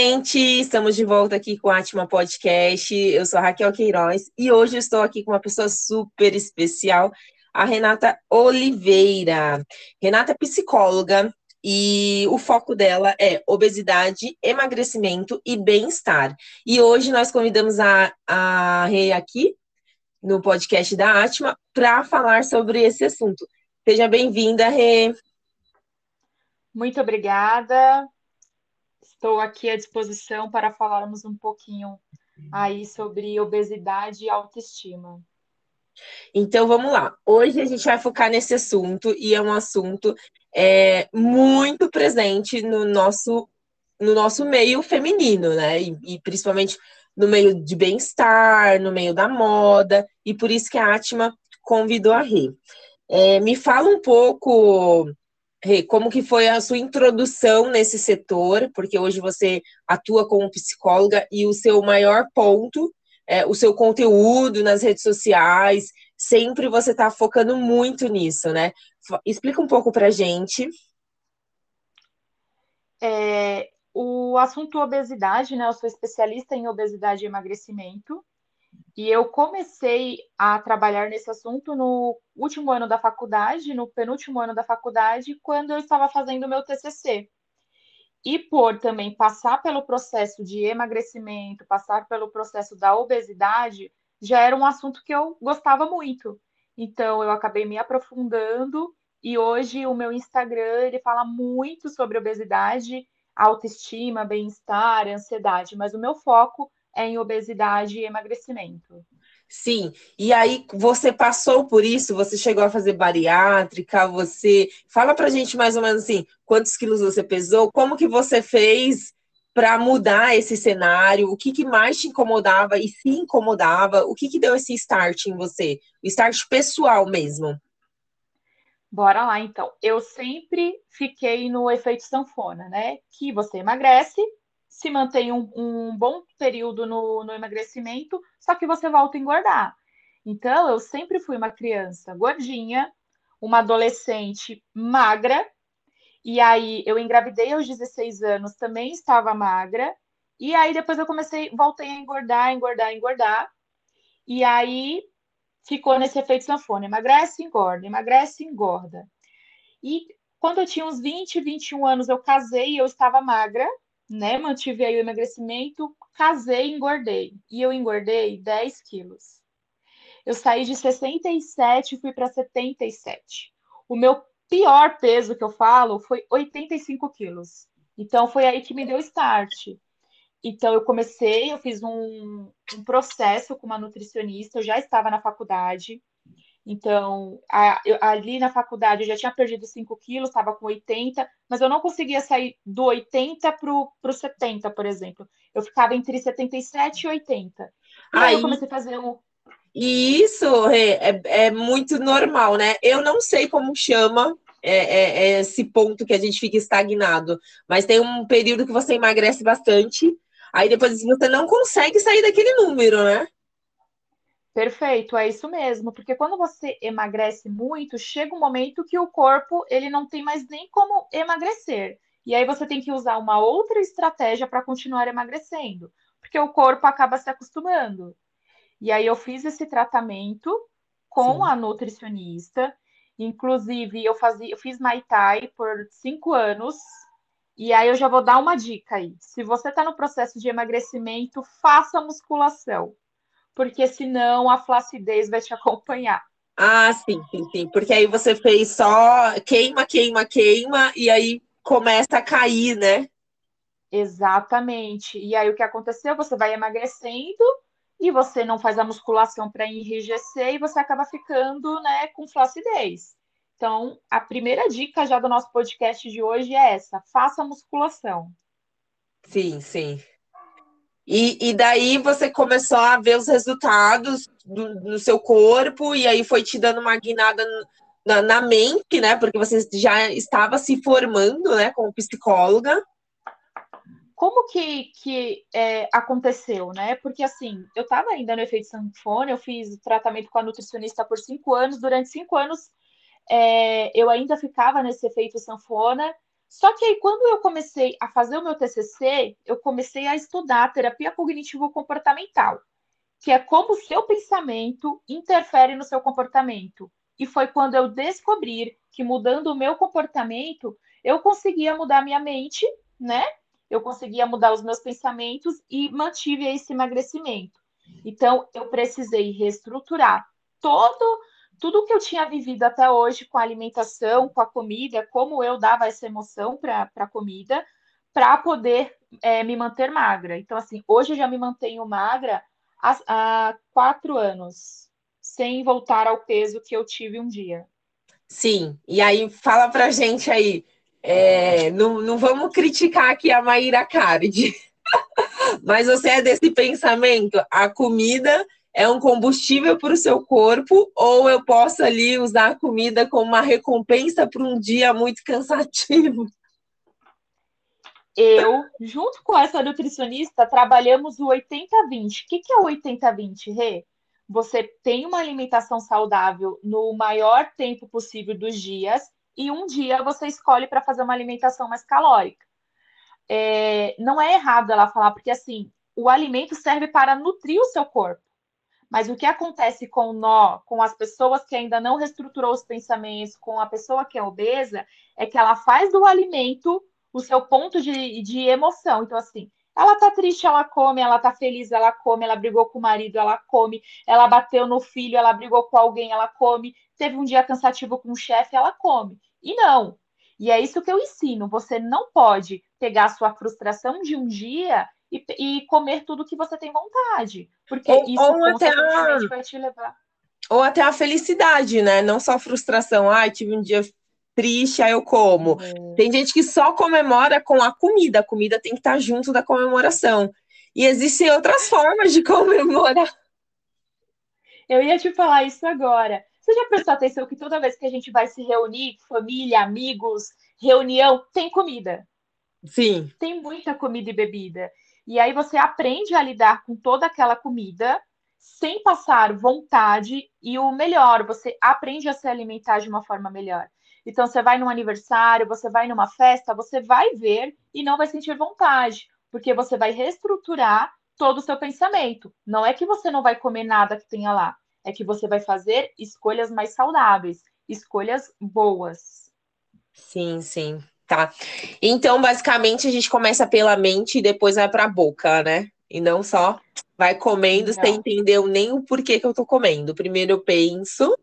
gente! Estamos de volta aqui com o Atma Podcast. Eu sou a Raquel Queiroz e hoje estou aqui com uma pessoa super especial, a Renata Oliveira. Renata é psicóloga e o foco dela é obesidade, emagrecimento e bem-estar. E hoje nós convidamos a, a Rei aqui no podcast da Atma para falar sobre esse assunto. Seja bem-vinda, Rê. Muito obrigada. Estou aqui à disposição para falarmos um pouquinho aí sobre obesidade e autoestima. Então vamos lá. Hoje a gente vai focar nesse assunto e é um assunto é, muito presente no nosso no nosso meio feminino, né? E, e principalmente no meio de bem-estar, no meio da moda, e por isso que a Atma convidou a Rê. É, me fala um pouco como que foi a sua introdução nesse setor, porque hoje você atua como psicóloga e o seu maior ponto, é, o seu conteúdo nas redes sociais, sempre você está focando muito nisso, né? Explica um pouco para gente. É, o assunto obesidade, né? Eu sou especialista em obesidade e emagrecimento. E eu comecei a trabalhar nesse assunto no último ano da faculdade, no penúltimo ano da faculdade, quando eu estava fazendo meu TCC. E por também passar pelo processo de emagrecimento, passar pelo processo da obesidade, já era um assunto que eu gostava muito. Então eu acabei me aprofundando e hoje o meu Instagram ele fala muito sobre obesidade, autoestima, bem-estar, ansiedade, mas o meu foco em obesidade e emagrecimento. Sim, e aí você passou por isso, você chegou a fazer bariátrica, você fala pra gente mais ou menos assim, quantos quilos você pesou, como que você fez para mudar esse cenário, o que, que mais te incomodava e se incomodava, o que, que deu esse start em você, o start pessoal mesmo? Bora lá, então. Eu sempre fiquei no efeito sanfona, né? Que você emagrece, se mantém um, um bom período no, no emagrecimento, só que você volta a engordar. Então, eu sempre fui uma criança gordinha, uma adolescente magra, e aí eu engravidei aos 16 anos, também estava magra, e aí depois eu comecei, voltei a engordar, engordar, engordar, e aí ficou nesse efeito sanfona, emagrece, engorda, emagrece, engorda. E quando eu tinha uns 20, 21 anos, eu casei e eu estava magra, né? Mantive aí o emagrecimento, casei engordei. E eu engordei 10 quilos. Eu saí de 67 e fui para 77. O meu pior peso que eu falo foi 85 quilos. Então foi aí que me deu start. Então eu comecei, eu fiz um, um processo com uma nutricionista, eu já estava na faculdade. Então, a, eu, ali na faculdade eu já tinha perdido 5 quilos, estava com 80, mas eu não conseguia sair do 80 para o 70, por exemplo. Eu ficava entre 77 e 80. E aí, aí eu comecei a fazer um. E isso é, é, é muito normal, né? Eu não sei como chama é, é, é, esse ponto que a gente fica estagnado, mas tem um período que você emagrece bastante, aí depois você não consegue sair daquele número, né? Perfeito, é isso mesmo, porque quando você emagrece muito, chega um momento que o corpo ele não tem mais nem como emagrecer. E aí você tem que usar uma outra estratégia para continuar emagrecendo, porque o corpo acaba se acostumando. E aí eu fiz esse tratamento com Sim. a nutricionista. Inclusive, eu, fazia, eu fiz Muay Thai por cinco anos. E aí eu já vou dar uma dica aí. Se você está no processo de emagrecimento, faça musculação porque senão a flacidez vai te acompanhar. Ah, sim, sim, sim. Porque aí você fez só queima, queima, queima, e aí começa a cair, né? Exatamente. E aí o que aconteceu? Você vai emagrecendo e você não faz a musculação para enrijecer e você acaba ficando, né, com flacidez. Então, a primeira dica já do nosso podcast de hoje é essa: faça musculação. Sim, sim. E, e daí você começou a ver os resultados do, no seu corpo, e aí foi te dando uma guinada na, na mente, né? Porque você já estava se formando, né, como psicóloga. Como que, que é, aconteceu, né? Porque assim, eu estava ainda no efeito sanfona, eu fiz tratamento com a nutricionista por cinco anos. Durante cinco anos, é, eu ainda ficava nesse efeito sanfona, Só que aí, quando eu comecei a fazer o meu TCC, eu comecei a estudar terapia cognitivo-comportamental, que é como o seu pensamento interfere no seu comportamento. E foi quando eu descobri que mudando o meu comportamento, eu conseguia mudar minha mente, né? Eu conseguia mudar os meus pensamentos e mantive esse emagrecimento. Então, eu precisei reestruturar todo tudo que eu tinha vivido até hoje com a alimentação, com a comida, como eu dava essa emoção para a comida, para poder é, me manter magra. Então, assim, hoje eu já me mantenho magra há, há quatro anos, sem voltar ao peso que eu tive um dia. Sim, e aí fala pra gente aí, é, não, não vamos criticar aqui a Maíra Card, mas você é desse pensamento, a comida é um combustível para o seu corpo, ou eu posso ali usar a comida como uma recompensa para um dia muito cansativo? Eu, junto com essa nutricionista, trabalhamos o 80-20. O que, que é o 80-20, Rê? Você tem uma alimentação saudável no maior tempo possível dos dias, e um dia você escolhe para fazer uma alimentação mais calórica. É, não é errado ela falar, porque assim, o alimento serve para nutrir o seu corpo. Mas o que acontece com nó, com as pessoas que ainda não reestruturou os pensamentos, com a pessoa que é obesa, é que ela faz do alimento o seu ponto de, de emoção. Então, assim, ela tá triste, ela come, ela tá feliz, ela come, ela brigou com o marido, ela come, ela bateu no filho, ela brigou com alguém, ela come, teve um dia cansativo com o chefe, ela come. E não. E é isso que eu ensino. Você não pode pegar a sua frustração de um dia e, e comer tudo que você tem vontade. Porque ou, isso ou até a... vai te levar. Ou até a felicidade, né? Não só a frustração. Ai, tive um dia triste, aí eu como. Uhum. Tem gente que só comemora com a comida. A comida tem que estar junto da comemoração. E existem outras formas de comemorar. Eu ia te falar isso agora. Você já prestou atenção que toda vez que a gente vai se reunir, família, amigos, reunião, tem comida? Sim. Tem muita comida e bebida. E aí você aprende a lidar com toda aquela comida sem passar vontade e o melhor, você aprende a se alimentar de uma forma melhor. Então você vai num aniversário, você vai numa festa, você vai ver e não vai sentir vontade, porque você vai reestruturar todo o seu pensamento. Não é que você não vai comer nada que tenha lá, é que você vai fazer escolhas mais saudáveis, escolhas boas. Sim, sim. Tá. Então, basicamente, a gente começa pela mente e depois vai para a boca, né? E não só vai comendo não. sem entender nem o porquê que eu tô comendo. Primeiro eu penso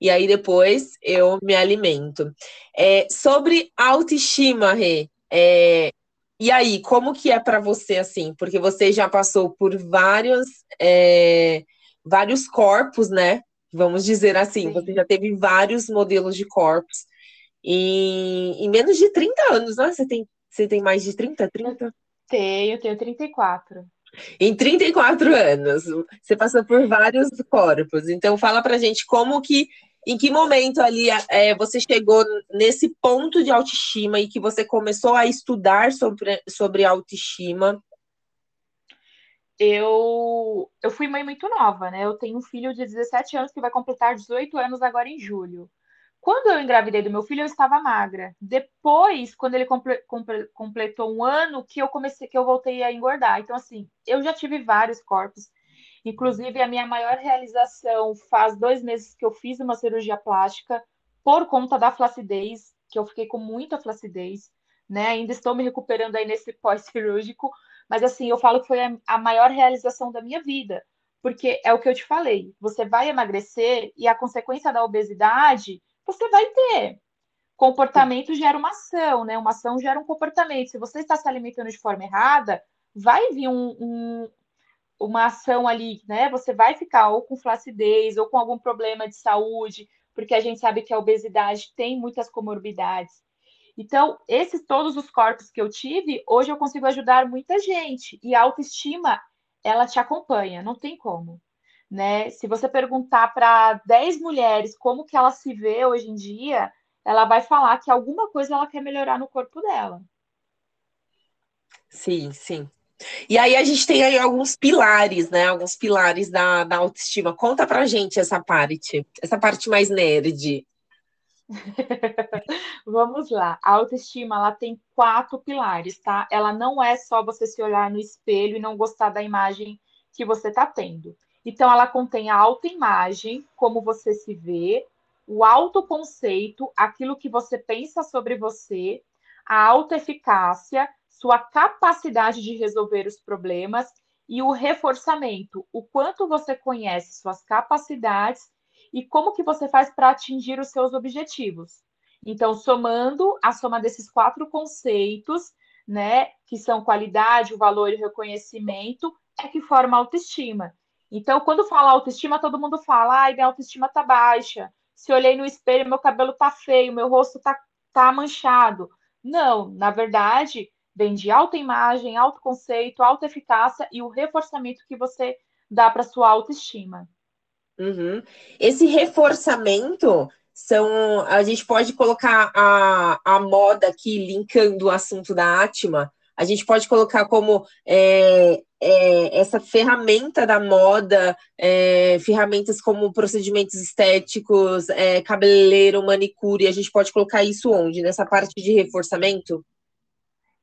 e aí depois eu me alimento. É, sobre autoestima, Rê, é, e aí, como que é para você assim? Porque você já passou por vários, é, vários corpos, né? Vamos dizer assim, Sim. você já teve vários modelos de corpos em, em menos de 30 anos, né? Você tem, você tem mais de 30? 30? Tenho, tenho 34. Em 34 anos, você passou por vários corpos. Então, fala pra gente como que, em que momento ali é, você chegou nesse ponto de autoestima e que você começou a estudar sobre, sobre autoestima. Eu, eu fui mãe muito nova, né? Eu tenho um filho de 17 anos que vai completar 18 anos agora em julho. Quando eu engravidei do meu filho, eu estava magra. Depois, quando ele comple comple completou um ano, que eu comecei, que eu voltei a engordar. Então, assim, eu já tive vários corpos. Inclusive, a minha maior realização faz dois meses que eu fiz uma cirurgia plástica por conta da flacidez, que eu fiquei com muita flacidez, né? Ainda estou me recuperando aí nesse pós-cirúrgico, mas assim, eu falo que foi a maior realização da minha vida, porque é o que eu te falei, você vai emagrecer e a consequência da obesidade você vai ter. Comportamento gera uma ação, né? Uma ação gera um comportamento. Se você está se alimentando de forma errada, vai vir um, um, uma ação ali, né? Você vai ficar ou com flacidez ou com algum problema de saúde, porque a gente sabe que a obesidade tem muitas comorbidades. Então, esses todos os corpos que eu tive, hoje eu consigo ajudar muita gente. E a autoestima, ela te acompanha, não tem como né? Se você perguntar para 10 mulheres como que ela se vê hoje em dia, ela vai falar que alguma coisa ela quer melhorar no corpo dela. Sim, sim. E aí a gente tem aí alguns pilares, né? Alguns pilares da, da autoestima. Conta pra gente essa parte, essa parte mais nerd. Vamos lá. A autoestima, ela tem quatro pilares, tá? Ela não é só você se olhar no espelho e não gostar da imagem que você está tendo. Então, ela contém a autoimagem, como você se vê, o autoconceito, aquilo que você pensa sobre você, a autoeficácia, sua capacidade de resolver os problemas e o reforçamento, o quanto você conhece suas capacidades e como que você faz para atingir os seus objetivos. Então, somando a soma desses quatro conceitos, né, que são qualidade, o valor e o reconhecimento, é que forma a autoestima. Então, quando fala autoestima, todo mundo fala, ai, minha autoestima tá baixa. Se olhei no espelho, meu cabelo tá feio, meu rosto tá, tá manchado. Não, na verdade, vem de autoimagem, autoconceito, autoeficácia e o reforçamento que você dá para sua autoestima. Uhum. Esse reforçamento são. A gente pode colocar a, a moda aqui, linkando o assunto da Atma, a gente pode colocar como é, é, essa ferramenta da moda, é, ferramentas como procedimentos estéticos, é, cabeleireiro, manicure, a gente pode colocar isso onde? Nessa parte de reforçamento?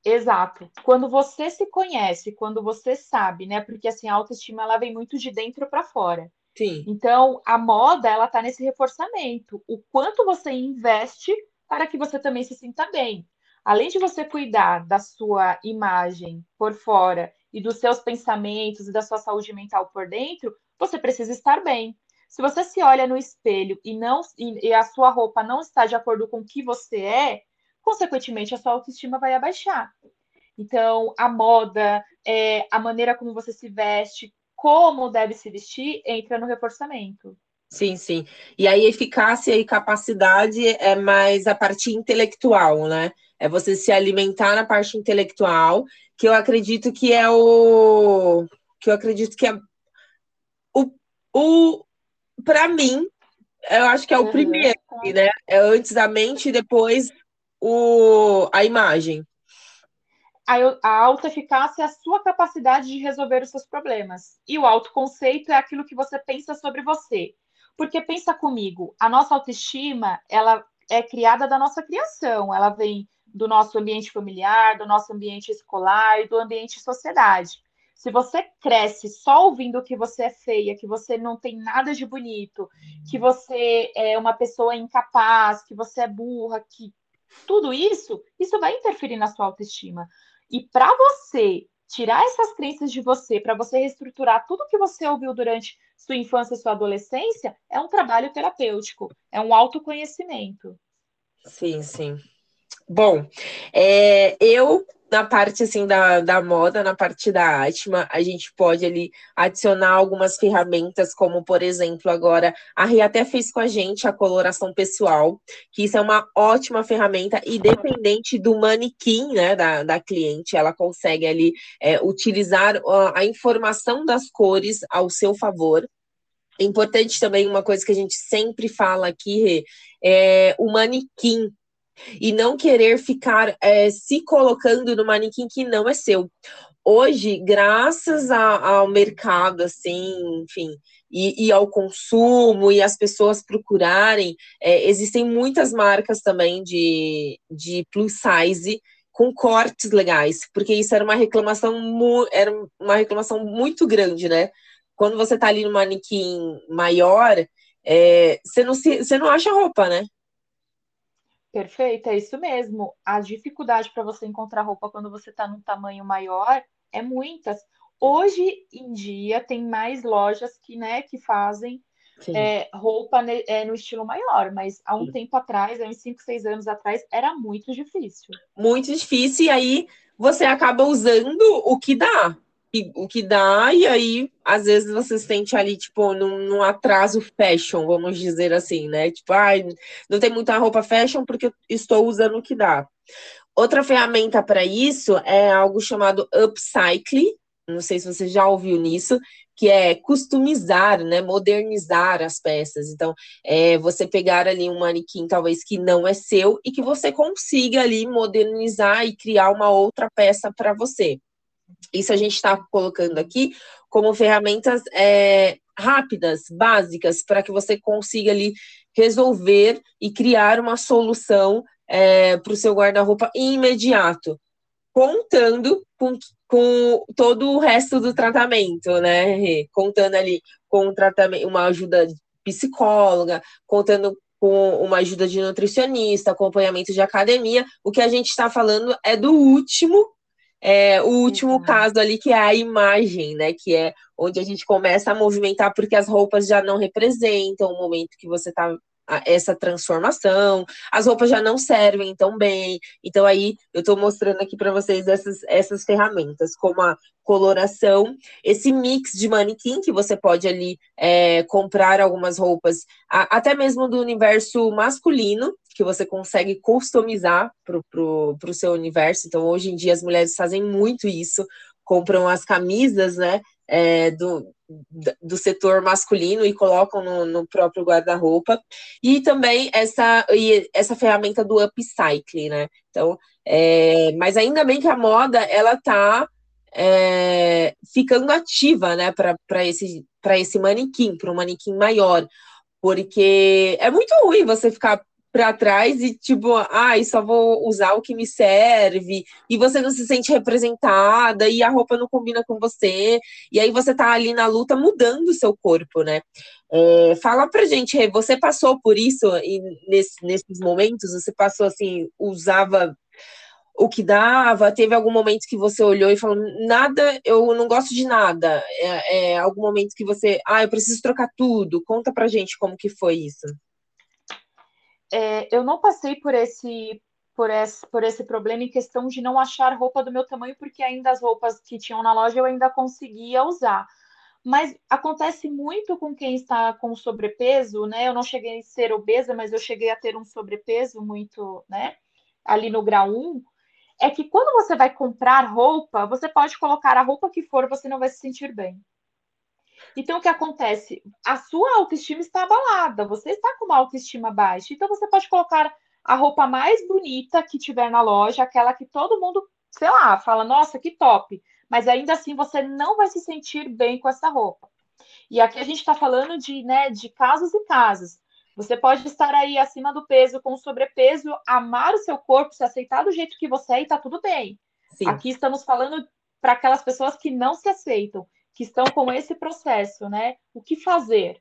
Exato. Quando você se conhece, quando você sabe, né? Porque assim, a autoestima ela vem muito de dentro para fora. Sim. Então, a moda, ela tá nesse reforçamento. O quanto você investe para que você também se sinta bem. Além de você cuidar da sua imagem por fora e dos seus pensamentos e da sua saúde mental por dentro, você precisa estar bem. Se você se olha no espelho e não e, a sua roupa não está de acordo com o que você é, consequentemente a sua autoestima vai abaixar. Então, a moda, é, a maneira como você se veste, como deve se vestir, entra no reforçamento. Sim, sim. E aí, eficácia e capacidade é mais a parte intelectual, né? É você se alimentar na parte intelectual, que eu acredito que é o. Que eu acredito que é. O. o para mim, eu acho que é o uhum. primeiro, né? É antes da mente e depois o, a imagem a, a autoeficácia é a sua capacidade de resolver os seus problemas. E o autoconceito é aquilo que você pensa sobre você. Porque pensa comigo, a nossa autoestima, ela é criada da nossa criação, ela vem do nosso ambiente familiar, do nosso ambiente escolar e do ambiente sociedade. Se você cresce só ouvindo que você é feia, que você não tem nada de bonito, que você é uma pessoa incapaz, que você é burra, que tudo isso, isso vai interferir na sua autoestima. E para você tirar essas crenças de você, para você reestruturar tudo que você ouviu durante sua infância sua adolescência, é um trabalho terapêutico, é um autoconhecimento. Sim, sim. Bom, é, eu na parte assim da, da moda, na parte da Atma, a gente pode ali adicionar algumas ferramentas, como por exemplo, agora a Ria até fez com a gente a coloração pessoal, que isso é uma ótima ferramenta, independente do manequim né, da, da cliente, ela consegue ali é, utilizar a, a informação das cores ao seu favor. Importante também uma coisa que a gente sempre fala aqui, Rê, é o manequim e não querer ficar é, se colocando no manequim que não é seu. Hoje, graças a, ao mercado, assim, enfim, e, e, ao consumo e as pessoas procurarem, é, existem muitas marcas também de, de plus size com cortes legais, porque isso era uma reclamação era uma reclamação muito grande, né? Quando você tá ali no manequim maior, é, você, não se, você não acha roupa, né? Perfeito, é isso mesmo. A dificuldade para você encontrar roupa quando você está num tamanho maior é muitas. Hoje em dia tem mais lojas que, né, que fazem é, roupa ne, é, no estilo maior, mas há um Sim. tempo atrás, há uns 5, 6 anos atrás, era muito difícil. Muito difícil, e aí você acaba usando o que dá o que dá, e aí, às vezes, você se sente ali, tipo, num, num, atraso fashion, vamos dizer assim, né? Tipo, ai, não tem muita roupa fashion porque estou usando o que dá. Outra ferramenta para isso é algo chamado upcycling, não sei se você já ouviu nisso, que é customizar, né, modernizar as peças. Então, é você pegar ali um manequim talvez que não é seu e que você consiga ali modernizar e criar uma outra peça para você. Isso a gente está colocando aqui como ferramentas é, rápidas, básicas, para que você consiga ali resolver e criar uma solução é, para o seu guarda-roupa imediato, contando com, com todo o resto do tratamento, né? Contando ali com um tratamento, uma ajuda psicóloga, contando com uma ajuda de nutricionista, acompanhamento de academia. O que a gente está falando é do último, é, o último uhum. caso ali, que é a imagem, né? Que é onde a gente começa a movimentar porque as roupas já não representam o momento que você está essa transformação, as roupas já não servem tão bem. Então aí eu estou mostrando aqui para vocês essas, essas ferramentas, como a coloração, esse mix de manequim que você pode ali é, comprar algumas roupas, a, até mesmo do universo masculino, que você consegue customizar para o seu universo. Então hoje em dia as mulheres fazem muito isso, compram as camisas, né? É, do, do setor masculino e colocam no, no próprio guarda-roupa. E também essa, essa ferramenta do upcycling, né? Então, é, mas ainda bem que a moda ela tá é, ficando ativa, né, para esse, esse manequim, para um manequim maior. Porque é muito ruim você ficar para trás e tipo, ai, ah, só vou usar o que me serve, e você não se sente representada, e a roupa não combina com você, e aí você tá ali na luta mudando o seu corpo, né? É, fala pra gente, você passou por isso e nesse, nesses momentos? Você passou assim, usava o que dava? Teve algum momento que você olhou e falou, nada, eu não gosto de nada? É, é algum momento que você, ah, eu preciso trocar tudo? Conta pra gente como que foi isso é, eu não passei por esse, por esse por esse problema em questão de não achar roupa do meu tamanho, porque ainda as roupas que tinham na loja eu ainda conseguia usar. Mas acontece muito com quem está com sobrepeso, né? Eu não cheguei a ser obesa, mas eu cheguei a ter um sobrepeso muito, né? Ali no grau 1. É que quando você vai comprar roupa, você pode colocar a roupa que for, você não vai se sentir bem. Então, o que acontece? A sua autoestima está abalada, você está com uma autoestima baixa. Então, você pode colocar a roupa mais bonita que tiver na loja, aquela que todo mundo, sei lá, fala, nossa, que top. Mas ainda assim, você não vai se sentir bem com essa roupa. E aqui a gente está falando de, né, de casos e casos. Você pode estar aí acima do peso, com sobrepeso, amar o seu corpo, se aceitar do jeito que você é e tá tudo bem. Sim. Aqui estamos falando para aquelas pessoas que não se aceitam que estão com esse processo, né? O que fazer?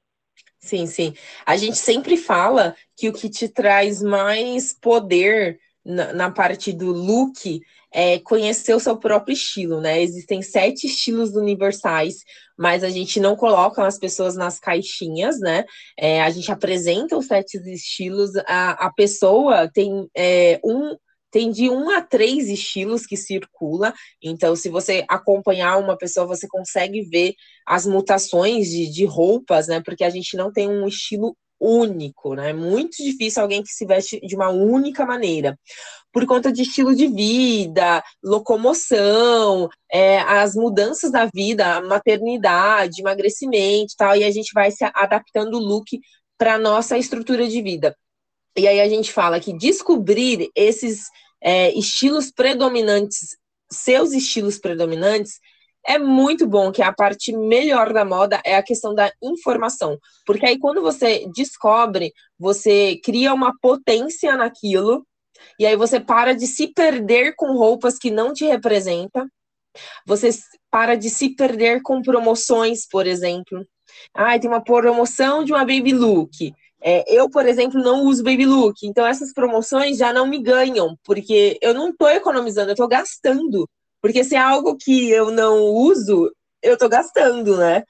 Sim, sim. A gente sempre fala que o que te traz mais poder na, na, parte do look é conhecer o seu próprio estilo, né? Existem sete estilos universais, mas a gente não coloca as pessoas nas caixinhas, né? É, a gente apresenta os sete estilos, a, a pessoa tem é, um tem de um a três estilos que circula. Então, se você acompanhar uma pessoa, você consegue ver as mutações de, de roupas, né? Porque a gente não tem um estilo único, né? É muito difícil alguém que se veste de uma única maneira. Por conta de estilo de vida, locomoção, é, as mudanças da vida, maternidade, emagrecimento tal, e a gente vai se adaptando o look para nossa estrutura de vida. E aí a gente fala que descobrir esses é, estilos predominantes, seus estilos predominantes, é muito bom, que a parte melhor da moda é a questão da informação. Porque aí, quando você descobre, você cria uma potência naquilo, e aí você para de se perder com roupas que não te representam, você para de se perder com promoções, por exemplo. Ah, tem uma promoção de uma baby look. É, eu, por exemplo, não uso baby look, então essas promoções já não me ganham, porque eu não estou economizando, eu estou gastando. Porque se é algo que eu não uso, eu estou gastando, né?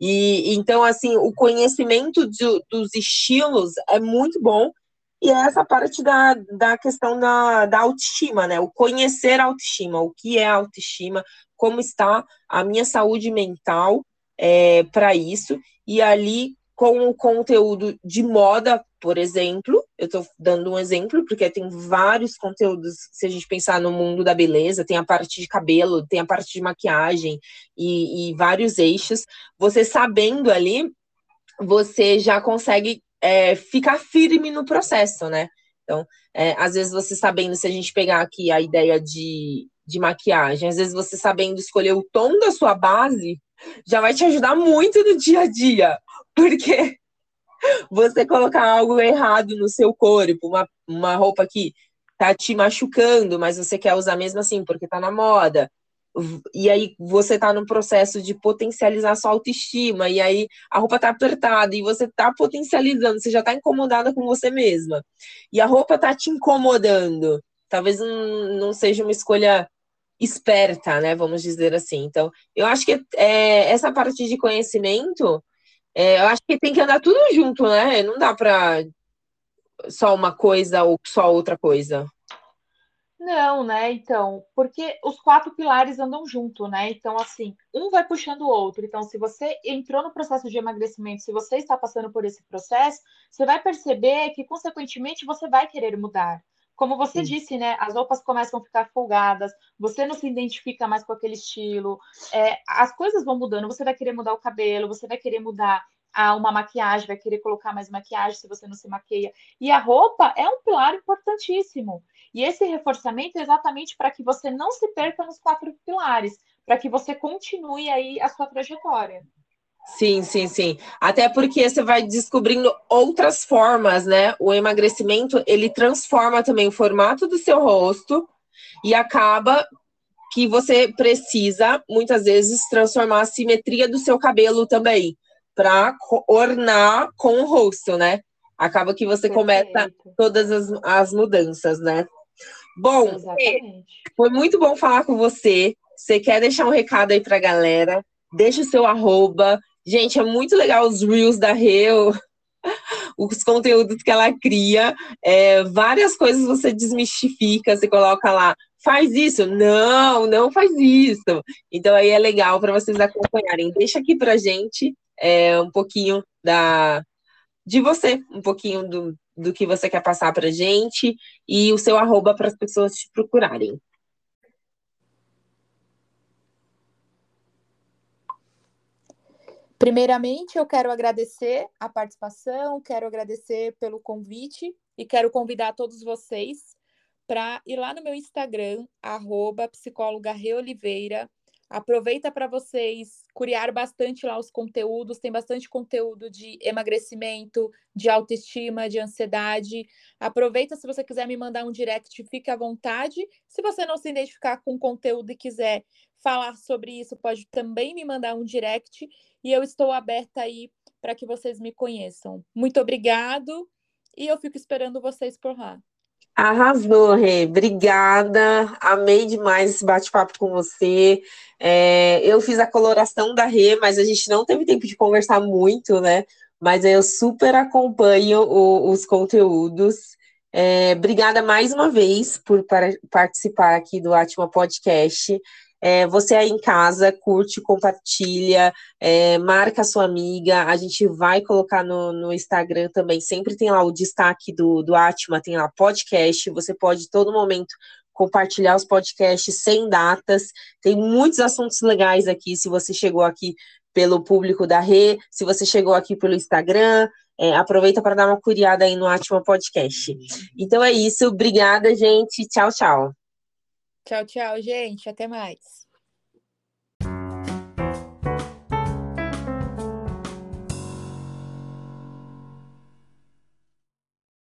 E então, assim, o conhecimento de, dos estilos é muito bom. E é essa parte da, da questão da, da autoestima, né? O conhecer a autoestima, o que é autoestima, como está a minha saúde mental é, para isso. E ali com o conteúdo de moda, por exemplo. Eu estou dando um exemplo, porque tem vários conteúdos, se a gente pensar no mundo da beleza, tem a parte de cabelo, tem a parte de maquiagem e, e vários eixos. Você sabendo ali, você já consegue é, ficar firme no processo, né? Então, é, às vezes você sabendo, se a gente pegar aqui a ideia de, de maquiagem, às vezes você sabendo escolher o tom da sua base, já vai te ajudar muito no dia a dia. Porque você colocar algo errado no seu corpo, uma, uma roupa que tá te machucando, mas você quer usar mesmo assim, porque tá na moda. E aí você tá no processo de potencializar sua autoestima, e aí a roupa tá apertada e você tá potencializando, você já tá incomodada com você mesma. E a roupa tá te incomodando. Talvez não seja uma escolha esperta, né? Vamos dizer assim. Então, eu acho que é, essa parte de conhecimento, é, eu acho que tem que andar tudo junto, né? Não dá para só uma coisa ou só outra coisa. Não, né? Então, porque os quatro pilares andam junto, né? Então, assim, um vai puxando o outro. Então, se você entrou no processo de emagrecimento, se você está passando por esse processo, você vai perceber que, consequentemente, você vai querer mudar. Como você Sim. disse, né? As roupas começam a ficar folgadas, você não se identifica mais com aquele estilo, é, as coisas vão mudando, você vai querer mudar o cabelo, você vai querer mudar a uma maquiagem, vai querer colocar mais maquiagem se você não se maqueia. E a roupa é um pilar importantíssimo. E esse reforçamento é exatamente para que você não se perca nos quatro pilares, para que você continue aí a sua trajetória. Sim, sim, sim. Até porque você vai descobrindo outras formas, né? O emagrecimento, ele transforma também o formato do seu rosto e acaba que você precisa, muitas vezes, transformar a simetria do seu cabelo também para ornar com o rosto, né? Acaba que você Perfeito. começa todas as, as mudanças, né? Bom, Exatamente. foi muito bom falar com você. Você quer deixar um recado aí para a galera? Deixa o seu arroba. Gente, é muito legal os reels da Rio, os conteúdos que ela cria. É, várias coisas você desmistifica, você coloca lá, faz isso. Não, não faz isso. Então aí é legal para vocês acompanharem. Deixa aqui para gente é, um pouquinho da de você, um pouquinho do, do que você quer passar para gente e o seu arroba para as pessoas te procurarem. Primeiramente, eu quero agradecer a participação, quero agradecer pelo convite e quero convidar todos vocês para ir lá no meu Instagram, arroba psicóloga Reoliveira, Aproveita para vocês curiar bastante lá os conteúdos, tem bastante conteúdo de emagrecimento, de autoestima, de ansiedade. Aproveita se você quiser me mandar um direct, fique à vontade. Se você não se identificar com o conteúdo e quiser falar sobre isso, pode também me mandar um direct e eu estou aberta aí para que vocês me conheçam. Muito obrigado e eu fico esperando vocês por lá. Arrasou, Rê. Obrigada. Amei demais esse bate-papo com você. É, eu fiz a coloração da Rê, mas a gente não teve tempo de conversar muito, né? Mas eu super acompanho o, os conteúdos. É, obrigada mais uma vez por participar aqui do Atma Podcast. É, você aí em casa, curte, compartilha, é, marca sua amiga. A gente vai colocar no, no Instagram também. Sempre tem lá o destaque do, do Atma, tem lá podcast. Você pode todo momento compartilhar os podcasts sem datas. Tem muitos assuntos legais aqui. Se você chegou aqui pelo público da Rê, se você chegou aqui pelo Instagram, é, aproveita para dar uma curiada aí no Atma Podcast. Então é isso. Obrigada, gente. Tchau, tchau. Tchau, tchau, gente. Até mais.